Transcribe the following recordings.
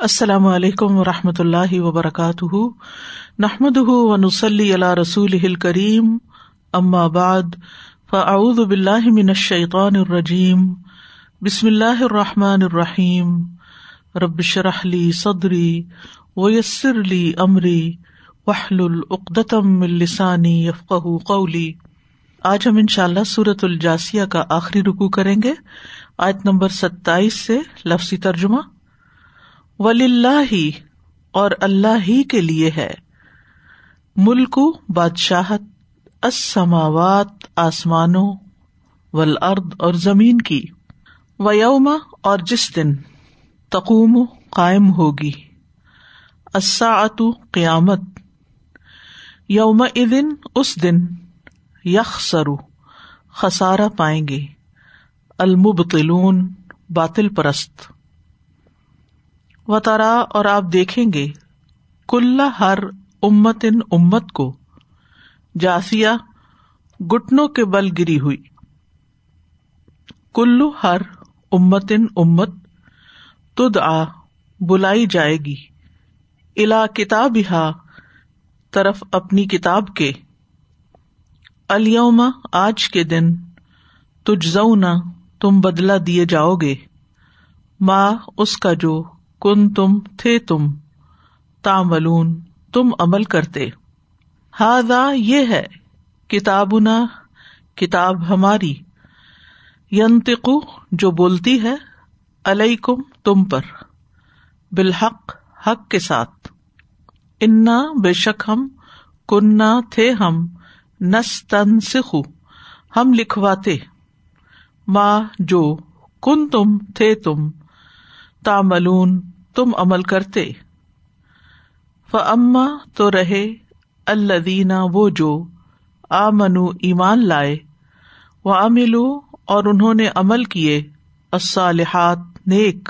السلام علیکم و رحمۃ اللہ وبرکاتہ۔ نحمد و نسلی اللہ رسول کریم بعد، فاعوذ باللہ من الشیطان الرجیم۔ بسم اللہ الرحمٰن الرحیم۔ ربش رحلی صدری ویسر علی عمری وحل العقدم السانی یفق قولی۔ آج ہم ان شاء اللہ سورت الجاسیہ کا آخری رکو کریں گے۔ آیت نمبر ستائیس سے لفظی ترجمہ۔ ولی اللہ ہی اور اللہ ہی کے لیے ہے۔ ملک بادشاہت اسماوات آسمانوں ولاد اور زمین کی۔ و یوم اور جس دن تقوم قائم ہوگی۔ اساعت قیامت۔ یوم ادن اس دن یخ سرو خسارا پائیں گے۔ المبتلون باطل پرست۔ و ترا اور آپ دیکھیں گے کل ہر امت ان امت کو جاسیا گٹنوں کے بل گری ہوئی۔ کلو ہر امت ان امت تد آ بلائی جائے گی۔ الا کتاب ہا طرف اپنی کتاب کے۔ الوما آج کے دن تجھ تم بدلا دیے جاؤ گے۔ ماں اس کا جو کن تم تھے تم؟ تاملون تم عمل کرتے۔ ہاضا یہ ہے کتاب کتاب ہماری۔ ینتقو جو بولتی ہے، علیکم، تم پر۔ بالحق، حق کے ساتھ۔ انا، بے شک ہم کنہ تھے ہم۔ نس تن سکھو ہم لکھواتے۔ ماں جو، کن تم تھے تم۔ تاملون تم عمل کرتے۔ فما تو رہے اللہ وہ جو آ منو ایمان لائے وہ املو اور انہوں نے عمل کیے، الصالحات، نیک۔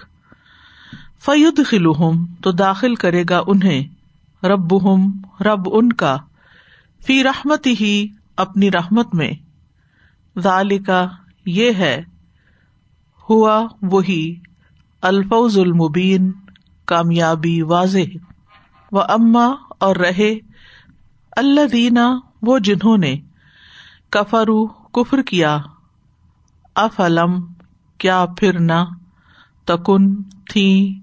فعد خلوہم تو داخل کرے گا انہیں رب ہم رب ان کا فی رحمت ہی اپنی رحمت میں۔ ذالکا یہ ہے، ہوا وہی، الفوز المبین کامیابی واضح۔ و اما اور رہے اللہ دینا وہ جنہوں نے کفرو کفر کیا۔ افلم، کیا پھر نہ تکن تھی۔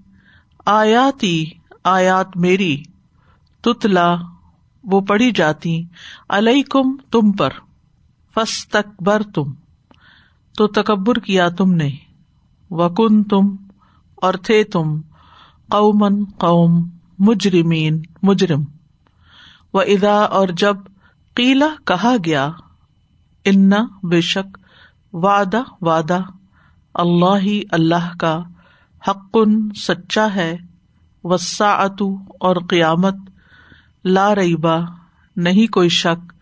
آیاتی، آیات میری، تتلا، وہ پڑھی جاتی۔ علیکم، تم پر۔ فس تکبر تم تو تکبر کیا تم نے۔ وکن تم اور تھے تم۔ قومن قوم، مجرمین، مجرم۔ و ادا اور جب قیلا کہا گیا، ان، بے شک، وعدہ وعدہ، اللہ ہی اللہ کا حقن سچا ہے وسا اور قیامت، لا ریبا، نہیں کوئی شک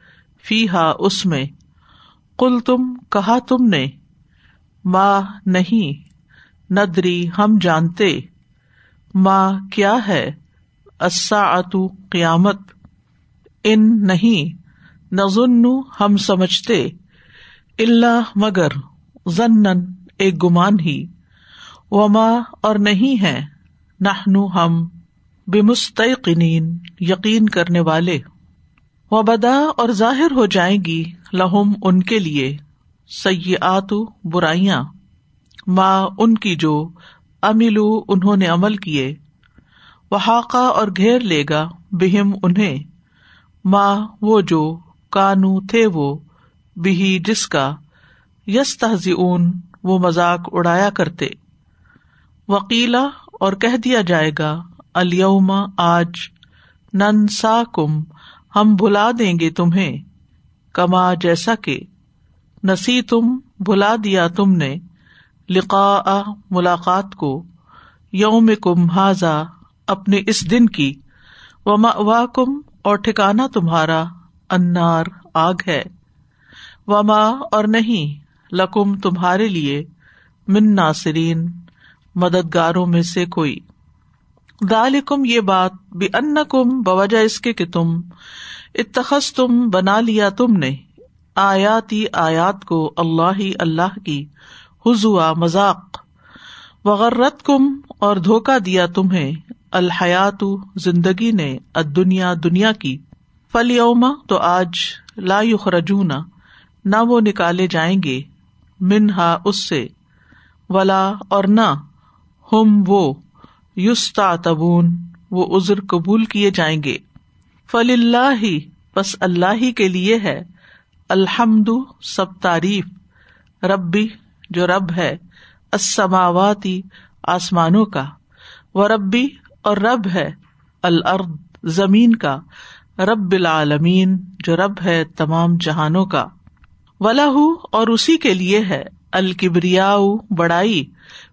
فی ہا اس میں۔ کل تم، کہا تم نے ماں نہیں، ندری ہم جانتے۔ ماں کیا ہے؟ اتو قیامت۔ ان نہیں نظن ہم سمجھتے۔ اللہ مگر ضنن ایک گمان ہی۔ و ماں اور نہیں ہے نہ ہم بمستقین یقین کرنے والے۔ و بدا اور ظاہر ہو جائیں گی لہم ان کے لیے۔ سیاحت برائیاں۔ ماں ان کی جو املو انہوں نے عمل کیے۔ وہ اور گھیر لے گا بہم انہیں۔ ماں وہ جو کانو تھے وہ بھی جس کا یس تہذی اون وہ مذاق اڑایا کرتے۔ وکیلا اور کہہ دیا جائے گا الما آج نن سا کم ہم بلا دیں گے تمہیں۔ کما جیسا کہ نسی تم بلا دیا تم نے۔ لقا ملاقات کو یوم کم حاضا اپنے اس دن کی وما کم اور ٹھکانا تمہارا انار آگ ہے۔ وما اور نہیں، لکم تمہارے لیے، من ناصرین، مددگاروں میں سے کوئی۔ دالکم یہ بات بھی ان کم بوجہ اس کے کہ تم اتخذ تم بنا لیا تم نے، آیاتی آیات کو، اللہ ہی اللہ کی۔ حضوا مذاق۔ وغیرت کم اور دھوکا دیا تمہیں الحیات زندگی نے دنیا دنیا کی۔ فل یوما تو آج لا یخرجون، نہ وہ نکالے جائیں گے، منہا اس سے۔ ولا اور نہ ہم وہ یوستا تبون وہ ازر قبول کیے جائیں گے۔ فل اللہ ہی بس اللہ ہی کے لیے ہے۔ الحمد، سب تعریف۔ ربی جو رب ہے اسماواتی آسمانوں کا وہ ربی اور رب ہے الرد زمین کا، رب العالمین جو رب ہے تمام جہانوں کا۔ ولا اور اسی کے لیے ہے الکبریا بڑائی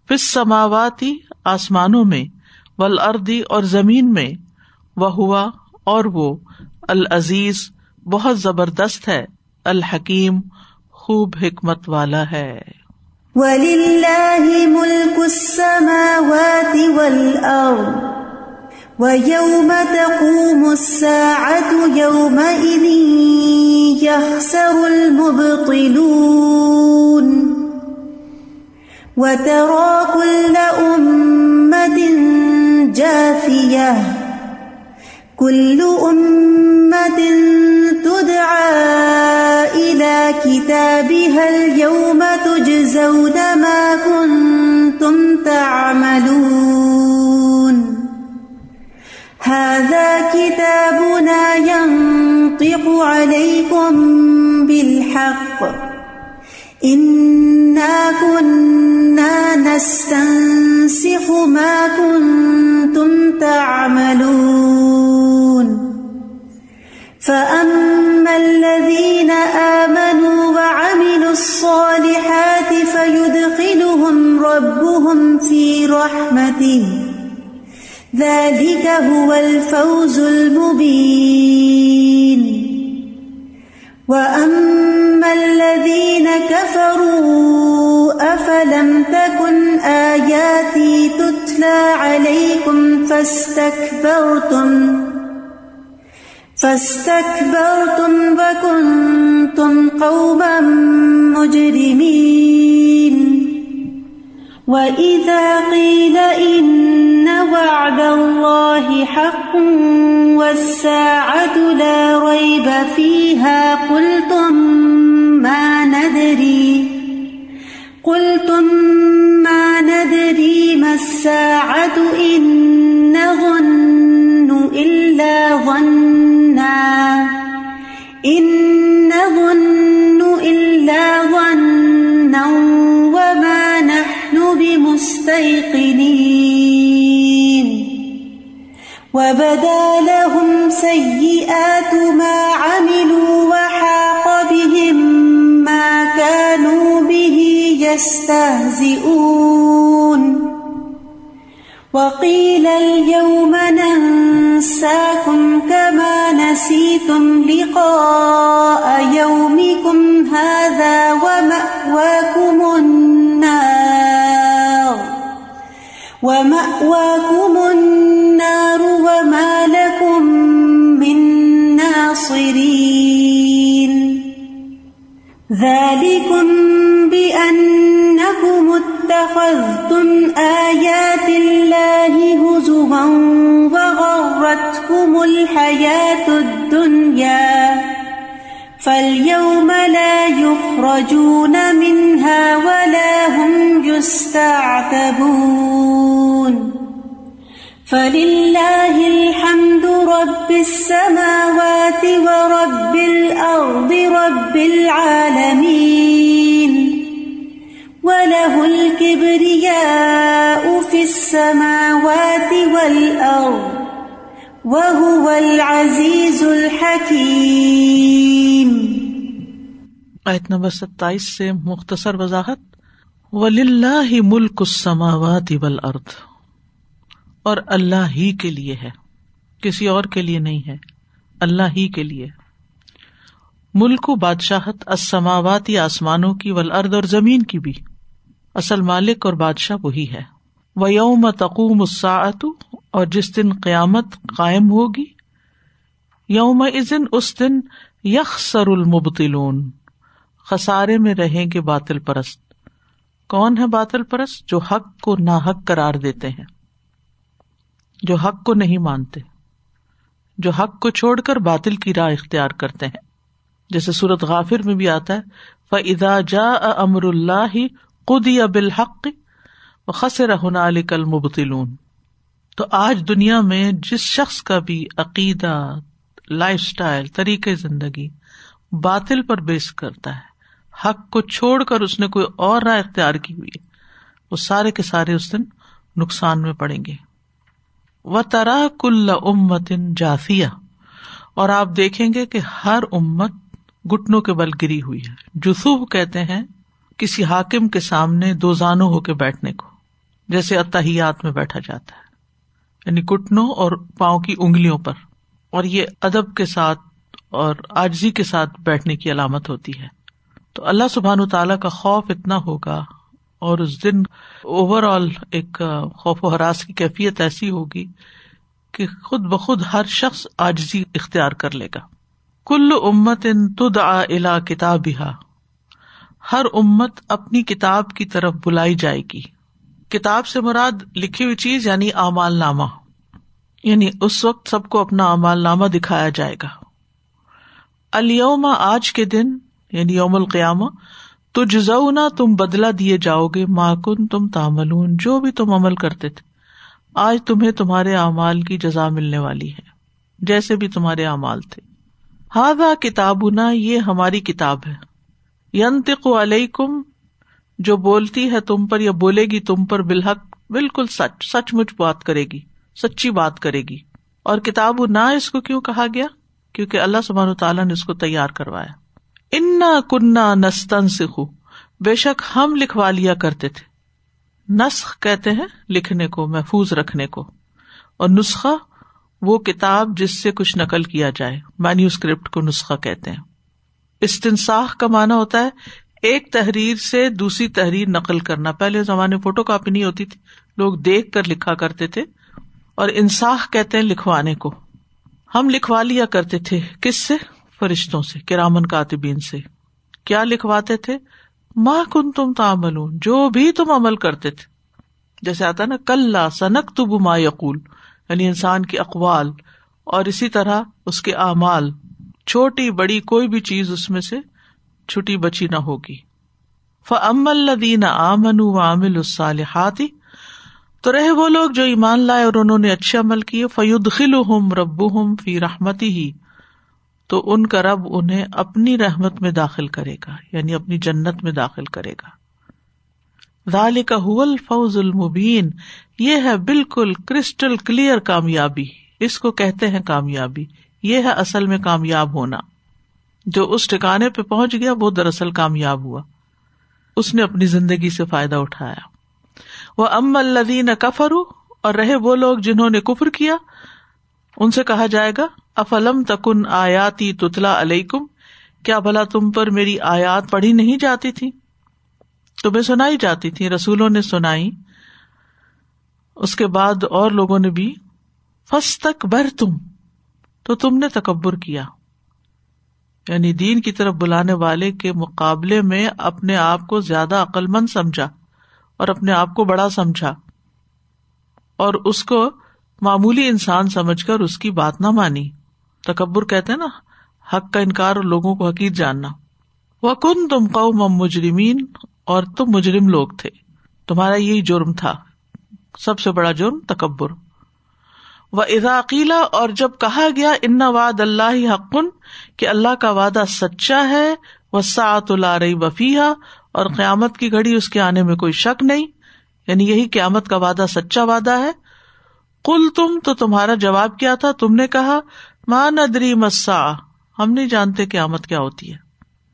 پس سماواتی آسمانوں میں ول اردی اور زمین میں۔ وہ ہوا اور وہ، العزیز، بہت زبردست ہے، الحکیم، خوب حکمت والا ہے۔ وَلِلَّهِ مُلْكُ السَّمَاوَاتِ وَالْأَرْضِ وَيَوْمَ تَقُومُ السَّاعَةُ يَوْمَئِذٍ يَخْسَرُ الْمُبْطِلُونَ وَتَرَى كُلَّ أُمَّةٍ جَاثِيَةً كل أمة تدعى كتابها اليوم تجزون ما كنتم تعملون هذا كتابنا ينطق عليكم بالحق إنا كنا نستنسخ ما كنتم تعملون فأما الذين آمنوا وعملوا الصالحات فيدخلهم ربهم في رحمته ذلك هو الفوز المبين وأما الذين كفروا أفلم تكن آياتي تتلى عليكم فاستكبرتم فاستكبرتم وكنتم قوما مجرمين. وإذا قيل إن وعد الله حق والساعة لا ريب فيها قلتم ما ندري. قلتم ما ندري ما الساعة إن ظن إلا ظن. وبدا لهم سيئات ما عملوا وحاق بهم ما كانوا به يستهزئون. وقيل اليوم ننساكم كما نسيتم لقاء يومكم هذا ومأواكم النار. ومأواكم النار. ذلكم بأنكم اتخذتم آيات الله هزوا وغرتكم الحياة الدنيا فاليوم لا يخرجون منها ولا هم يستعتبون فلله الحمد رب السماوات ورب الأرض رب العالمين وله الكبرياء في السماوات والأرض وهو العزيز الحكيم آیت نمبر ستائیس سے مختصر وضاحت. وللہ ملک السماوات والارض اور اللہ ہی کے لیے ہے۔ کسی اور کے لیے نہیں ہے۔ اللہ ہی کے لیے۔ ملک و بادشاہت اسماواتی آسمانوں کی ولاد اور زمین کی بھی۔ اصل مالک اور بادشاہ وہی ہے۔ وہ یوم تقوم الساعت اور جس دن قیامت قائم ہوگی یوم ازن اس دن یخ سر المبتلون خسارے میں رہیں گے باطل پرست۔ کون ہے باطل پرست؟ جو حق کو نا حق قرار دیتے ہیں۔ جو حق کو نہیں مانتے، جو حق کو چھوڑ کر باطل کی راہ اختیار کرتے ہیں۔ جیسے سورت غافر میں بھی آتا ہے فدا جا امر اللہ قدی بالحق خسر ہونا علی کل مبتلون تو آج دنیا میں جس شخص کا بھی عقیدہ، لائف اسٹائل طریقۂ زندگی باطل پر بیس کرتا ہے، حق کو چھوڑ کر اس نے کوئی اور رائے اختیار کی ہوئی وہ سارے کے سارے اس دن نقصان میں پڑیں گے۔ و ترا کل امت جافیہ اور آپ دیکھیں گے کہ ہر امت گٹنوں کے بل گری ہوئی ہے۔ جسوب کہتے ہیں کسی حاکم کے سامنے دو زانو ہو کے بیٹھنے کو، جیسے اتحیات میں بیٹھا جاتا ہے۔ یعنی گٹنوں اور پاؤں کی انگلیوں پر۔ اور یہ ادب کے ساتھ اور آجزی کے ساتھ بیٹھنے کی علامت ہوتی ہے۔ تو اللہ سبحان تعالیٰ کا خوف اتنا ہوگا اور اس دن اوور آل ایک خوف و حراس کی کیفیت ایسی ہوگی کہ خود بخود ہر شخص آجزی اختیار کر لے گا۔ کل امت ان تد الا کتاب ہر امت اپنی کتاب کی طرف بلائی جائے گی۔ کتاب سے مراد لکھی ہوئی چیز یعنی امال نامہ۔ یعنی اس وقت سب کو اپنا امال نامہ دکھایا جائے گا۔ الوم آج کے دن یعنی یوم القیامہ تو جزونا تم بدلا دیے جاؤ گے ماکن تم تامل جو بھی تم عمل کرتے تھے۔ آج تمہیں تمہارے اعمال کی جزا ملنے والی ہے، جیسے بھی تمہارے اعمال تھے۔ ہاضا کتابنا، یہ ہماری کتاب ہے۔ ینتق علیکم، جو بولتی ہے تم پر یا بولے گی تم پر بالحق، بالکل سچ سچ مچ بات کرے گی، سچی بات کرے گی۔ اور کتاب نہ اس کو کیوں کہا گیا؟ کیونکہ اللہ سبحان تعالیٰ نے اس کو تیار کروایا۔ انا کنہ نستن سکھو بے شک ہم لکھوا لیا کرتے تھے۔ نسخ کہتے ہیں لکھنے کو، محفوظ رکھنے کو۔ اور نسخہ وہ کتاب جس سے کچھ نقل کیا جائے۔ مینیو اسکرپٹ کو نسخہ کہتے ہیں۔ استنساخ کا مانا ہوتا ہے ایک تحریر سے دوسری تحریر نقل کرنا۔ پہلے زمانے فوٹو کاپی نہیں ہوتی تھی۔ لوگ دیکھ کر لکھا کرتے تھے۔ اور انصاف کہتے ہیں لکھوانے کو۔ ہم لکھوا لیا کرتے تھے۔ کس سے؟ فرشتوں سے، کرامن کاتبین سے۔ کیا لکھواتے تھے؟ ماں کن تم تعمل جو بھی تم عمل کرتے تھے۔ جیسے آتا نا کل سنک تب ما یقول۔ یعنی انسان کی اقوال اور اسی طرح اس کے اعمال۔ چھوٹی بڑی کوئی بھی چیز اس میں سے چھٹی بچی نہ ہوگی۔ فم الدین آمن و عامل الصالحاتی تو رہے وہ لوگ جو ایمان لائے اور انہوں نے اچھے عمل کیے۔ فیود خل ہم رب ہم فی رحمتی ہی تو ان کا رب انہیں اپنی رحمت میں داخل کرے گا یعنی اپنی جنت میں داخل کرے گا۔ ذال کا حول فوز المبین، یہ ہے بالکل کرسٹل کلیئر کامیابی۔ اس کو کہتے ہیں کامیابی۔ یہ ہے اصل میں کامیاب ہونا۔ جو اس ٹھکانے پہ پہنچ گیا، وہ دراصل کامیاب ہوا۔ اس نے اپنی زندگی سے فائدہ اٹھایا۔ وہ ام الدین کفرو اور رہے وہ لوگ جنہوں نے کفر کیا، ان سے کہا جائے گا افلم تکن آیاتی تتلا علیکم، کیا بھلا تم پر میری آیات پڑھی نہیں جاتی تھی؟ تمہیں سنائی جاتی تھی، رسولوں نے سنائی۔ اس کے بعد اور لوگوں نے بھی فس تک بر تم تو تم نے تکبر کیا۔ یعنی دین کی طرف بلانے والے کے مقابلے میں اپنے آپ کو زیادہ عقل مند سمجھا اور اپنے آپ کو بڑا سمجھا۔ اور اس کو معمولی انسان سمجھ کر اس کی بات نہ مانی۔ تکبر کہتے ہیں نا، حق کا انکار اور لوگوں کو حقیق جاننا۔ وہ کن تم قوم مجرمین اور تم مجرم لوگ تھے۔ تمہارا یہی جرم تھا۔ سب سے بڑا جرم تکبر۔ وہ اضاقیلا اور جب کہا گیا ان واد اللہ حقن کہ اللہ کا وعدہ سچا ہے وہ سات رہی وفیہ اور قیامت کی گھڑی اس کے آنے میں کوئی شک نہیں۔ یعنی یہی قیامت کا وعدہ، سچا وعدہ ہے۔ کل تم تو تمہارا جواب کیا تھا؟ تم نے کہا ماں ندری مسا، ہم نہیں جانتے قیامت کیا ہوتی ہے۔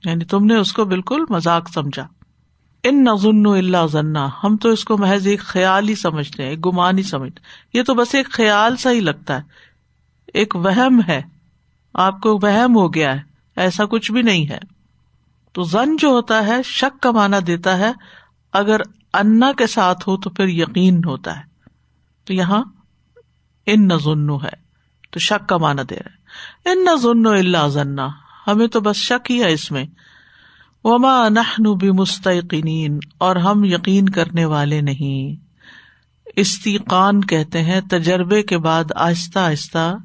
یعنی تم نے اس کو بالکل مزاق سمجھا۔ ان نظن اللہ ذنا ہم تو اس کو محض ایک خیال ہی سمجھتے ہیں، ایک گمان ہی سمجھتے یہ تو بس ایک خیال سا ہی لگتا ہے۔ ایک وہم ہے۔ آپ کو وہم ہو گیا ہے۔ ایسا کچھ بھی نہیں ہے۔ تو زن جو ہوتا ہے، شک کا مانا دیتا ہے۔ اگر انا کے ساتھ ہو تو پھر یقین ہوتا ہے۔ تو یہاں ان نظن ہے۔ تو شک کا مانا دے رہا ہے۔ ان نظن اللہ ذنا ہمیں تو بس شک ہی ہے اس میں۔ وما نحن بھی مستقین اور ہم یقین کرنے والے نہیں۔ استیقان کہتے ہیں تجربے کے بعد آہستہ آہستہ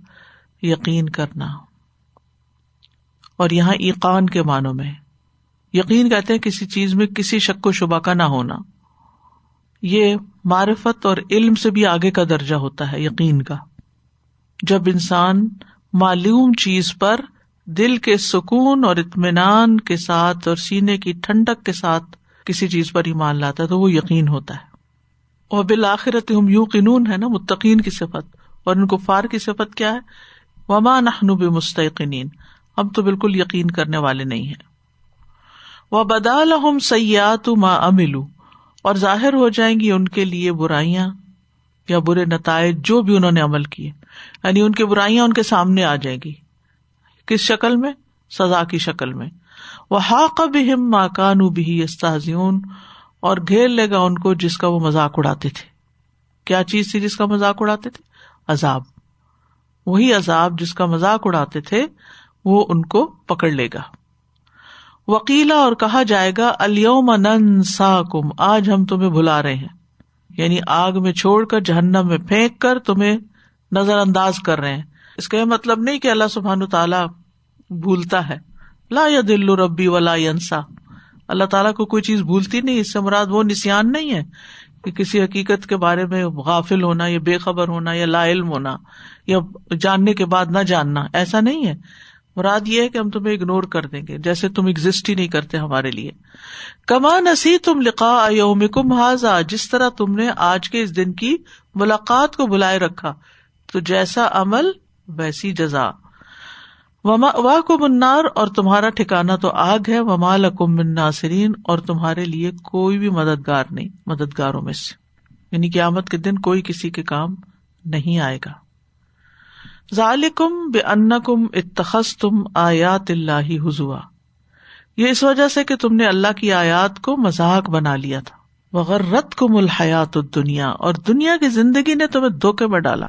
یقین کرنا۔ اور یہاں ایقان کے معنوں میں۔ یقین کہتے ہیں کسی چیز میں کسی شک و شبہ کا نہ ہونا۔ یہ معرفت اور علم سے بھی آگے کا درجہ ہوتا ہے، یقین کا۔ جب انسان معلوم چیز پر دل کے سکون اور اطمینان کے ساتھ اور سینے کی ٹھنڈک کے ساتھ کسی چیز پر ایمان لاتا ہے تو وہ یقین ہوتا ہے۔ اور بالآخرت ہم یوں قنون ہے نا، متقین کی صفت۔ اور ان کو فار کی صفت کیا ہے؟ وما نحنوب مستقین ہم تو بالکل یقین کرنے والے نہیں ہیں۔ وہ بدال ہم سیات ما املو اور ظاہر ہو جائیں گی ان کے لیے برائیاں یا برے نتائج جو بھی انہوں نے عمل کیے۔ یعنی ان کی برائیاں ان کے سامنے آ جائیں گی۔ کس شکل میں؟ سزا کی شکل میں۔ وہ حاق ہم ماکان بھی استحزیون اور گھیر لے گا ان کو جس کا وہ مذاق اڑاتے تھے۔ کیا چیز تھی جس کا مذاق اڑاتے تھے؟ عذاب۔ وہی عذاب جس کا مذاق اڑاتے تھے، وہ ان کو پکڑ لے گا۔ وکیلا اور کہا جائے گا الوم نن سا کم آج ہم تمہیں بلا رہے ہیں۔ یعنی آگ میں چھوڑ کر جہنم میں پھینک کر تمہیں نظر انداز کر رہے ہیں۔ اس کا یہ مطلب نہیں کہ اللہ سبحان تعالیٰ بھولتا ہے۔ لا یا دل ربی ولا ینسا۔ اللہ تعالیٰ کو کوئی چیز بھولتی نہیں، اس سے مراد وہ نسان نہیں ہے کہ کسی حقیقت کے بارے میں غافل ہونا یا بے خبر ہونا یا لا علم ہونا یا جاننے کے بعد نہ جاننا، ایسا نہیں ہے۔ مراد یہ ہے کہ ہم تمہیں اگنور کر دیں گے، جیسے تم ایگزٹ ہی نہیں کرتے ہمارے لیے۔ کما نسی تم لکھا یوم کم حاضا جس طرح تم نے آج کے اس دن کی ملاقات کو بلائے رکھا۔ تو جیسا عمل، ویسی جزا۔ واہ کو منار اور تمہارا ٹھکانا تو آگ ہے۔ وما لکم من ناصرین، اور تمہارے لیے کوئی بھی مددگار نہیں، مددگاروں میں سے۔ یعنی قیامت کے دن کوئی کسی کے کام نہیں آئے گا۔ ظالکم بے ان کم اتخذ تم آیات اللہ حضوا۔ یہ اس وجہ سے کہ تم نے اللہ کی آیات کو مذاق بنا لیا تھا۔ وغیرت کم الحیات دنیا اور دنیا کی زندگی نے تمہیں دھوکے میں ڈالا۔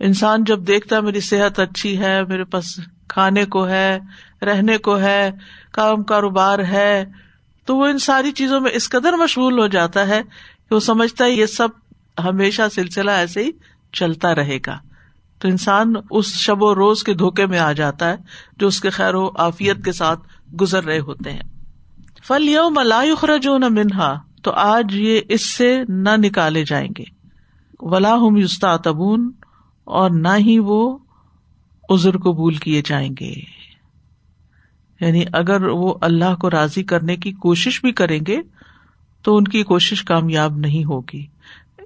انسان جب دیکھتا ہے میری صحت اچھی ہے، میرے پاس کھانے کو ہے، رہنے کو ہے، کام کاروبار ہے، تو وہ ان ساری چیزوں میں اس قدر مشغول ہو جاتا ہے کہ وہ سمجھتا ہے یہ سب ہمیشہ سلسلہ ایسے ہی چلتا رہے گا۔ تو انسان اس شب و روز کے دھوکے میں آ جاتا ہے جو اس کے خیر و آفیت کے ساتھ گزر رہے ہوتے ہیں۔ فل یو ملائخرجو نہ منہا تو آج یہ اس سے نہ نکالے جائیں گے۔ ولا ہم یوستا تبون اور نہ ہی وہ ازر قبول کیے جائیں گے۔ یعنی اگر وہ اللہ کو راضی کرنے کی کوشش بھی کریں گے، تو ان کی کوشش کامیاب نہیں ہوگی۔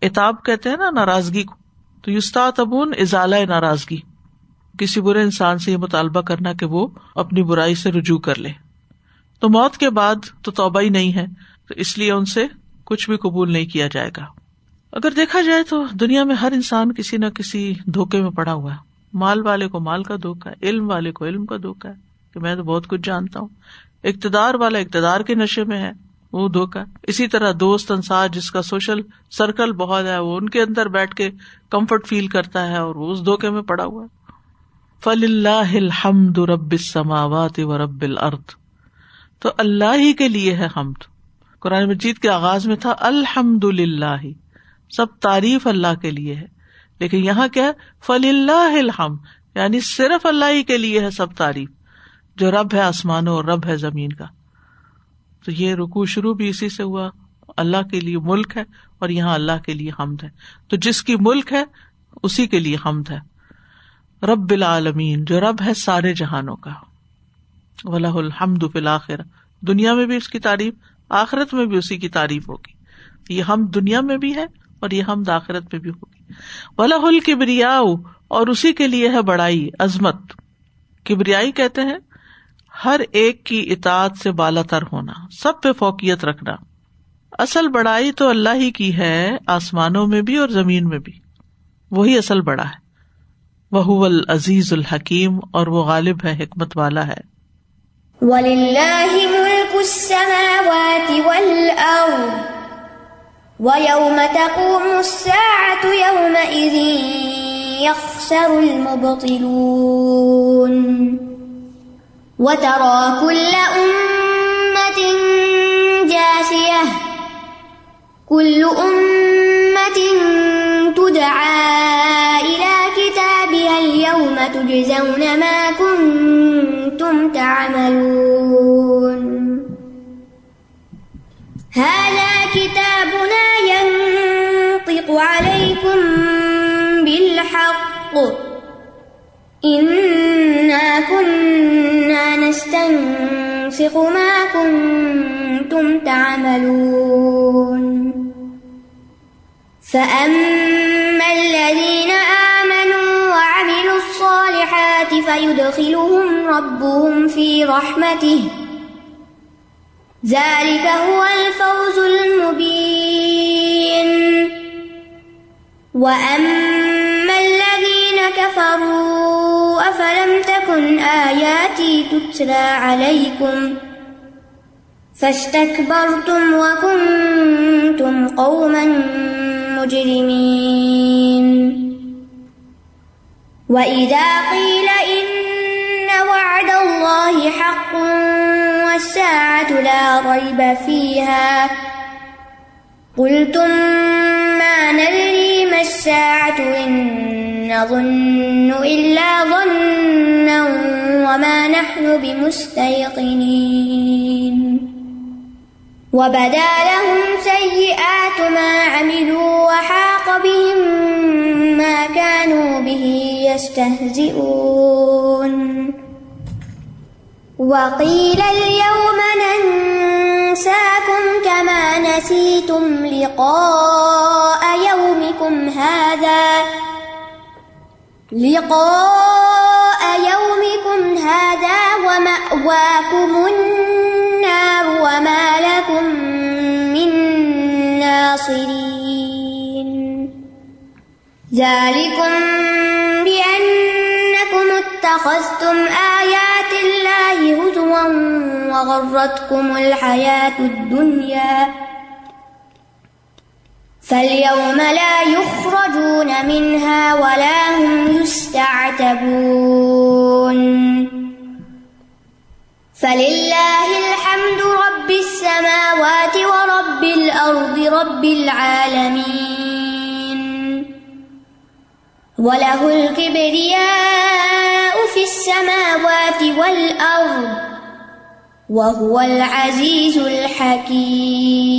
اتاب کہتے ہیں نا، ناراضگی کو۔ تو یوستا تبون ازالہ ناراضگی۔ کسی برے انسان سے یہ مطالبہ کرنا کہ وہ اپنی برائی سے رجوع کر لے۔ تو موت کے بعد تو توبہ ہی نہیں ہے، تو اس لیے ان سے کچھ بھی قبول نہیں کیا جائے گا۔ اگر دیکھا جائے تو دنیا میں ہر انسان کسی نہ کسی دھوکے میں پڑا ہوا ہے۔ مال والے کو مال کا دھوکا ہے، علم والے کو علم کا دھوکا ہے، کہ میں تو بہت کچھ جانتا ہوں۔ اقتدار والا اقتدار کے نشے میں ہے، وہ دھوکا اسی طرح دوست انسار جس کا سوشل سرکل بہت ہے، وہ ان کے اندر بیٹھ کے کمفرٹ فیل کرتا ہے اور وہ اس دھوکے میں پڑا ہوا ہے۔ فل اللہ الحمد رب السماوات و رب الارض تو اللہ ہی کے لیے ہے حمد۔ قرآن مجید کے آغاز میں تھا الحمد للہ سب تعریف اللہ کے لیے ہے۔ لیکن یہاں کیا فل اللہ الحم یعنی صرف اللہ ہی کے لیے ہے سب تعریف۔ جو رب ہے آسمانوں اور رب ہے زمین کا۔ تو یہ رکو شروع بھی اسی سے ہوا۔ اللہ کے لیے ملک ہے اور یہاں اللہ کے لیے حمد ہے۔ تو جس کی ملک ہے، اسی کے لیے حمد ہے۔ رب العالمین، جو رب ہے سارے جہانوں کا۔ ولہ الحمد فلاخر دنیا میں بھی اس کی تعریف، آخرت میں بھی اسی کی تعریف ہوگی۔ یہ ہم دنیا میں بھی ہے اور یہ ہم داخرت میں بھی ہوگی۔ ولہ الکبریا اور اسی کے لیے ہے بڑائی، عظمت۔ کبریائی کہتے ہیں، ہر ایک کی اطاعت سے بالا تر ہونا، سب پہ فوکیت رکھنا۔ اصل بڑائی تو اللہ ہی کی ہے، آسمانوں میں بھی اور زمین میں بھی۔ وہی اصل بڑا ہے۔ وہ العزیز الحکیم اور وہ غالب ہے، حکمت والا ہے۔ وَلِلَّهِ مُلْكُ السَّمَاوَاتِ وَالْأَرْضِ۔ وَيَوْمَ تَقُومُ السَّاعَةُ يَوْمَئِذٍ يَخْسَرُ الْمُبْطِلُونَ وَتَرَى كُلَّ أُمَّةٍ جَاثِيَةً كُلُّ أُمَّةٍ أمة تدعى إلى كتابها اليوم تجزون ما كنتم تعملون هذا كتابنا إنا كنا نستنسخ ما كنتم تعملون فأما الذين آمنوا وعملوا الصالحات فيدخلهم ربهم في رحمته ذلك هو الفوز المبين وأما الذين كفروا أفلم تكن آياتي تتلى عليكم فاستكبرتم وكنتم قوما مجرمين وإذا قيل إن وعد الله حق والساعة لا ريب فيها قلتم ما ندري ما الساعة إن نظن إلا ظنا وما نحن بمستيقنين. وبدا لهم سيئات ما عملوا وحاق بهم ما كانوا به يستهزئون. وقيل اليوم ننساكم كما نسيتم لقاء يومكم هذا. لقاء يومكم هذا ومأواكم النار وما لكم من ناصرين. ذلكم بأنكم اتخذتم آيات الله هزوا وغرتكم الحياة الدنيا فاليوم لا يخرجون منها ولا هم يستعتبون فلله الحمد رب السماوات ورب الأرض رب العالمين وله الكبرياء في السماوات والأرض وهو العزيز الحكيم.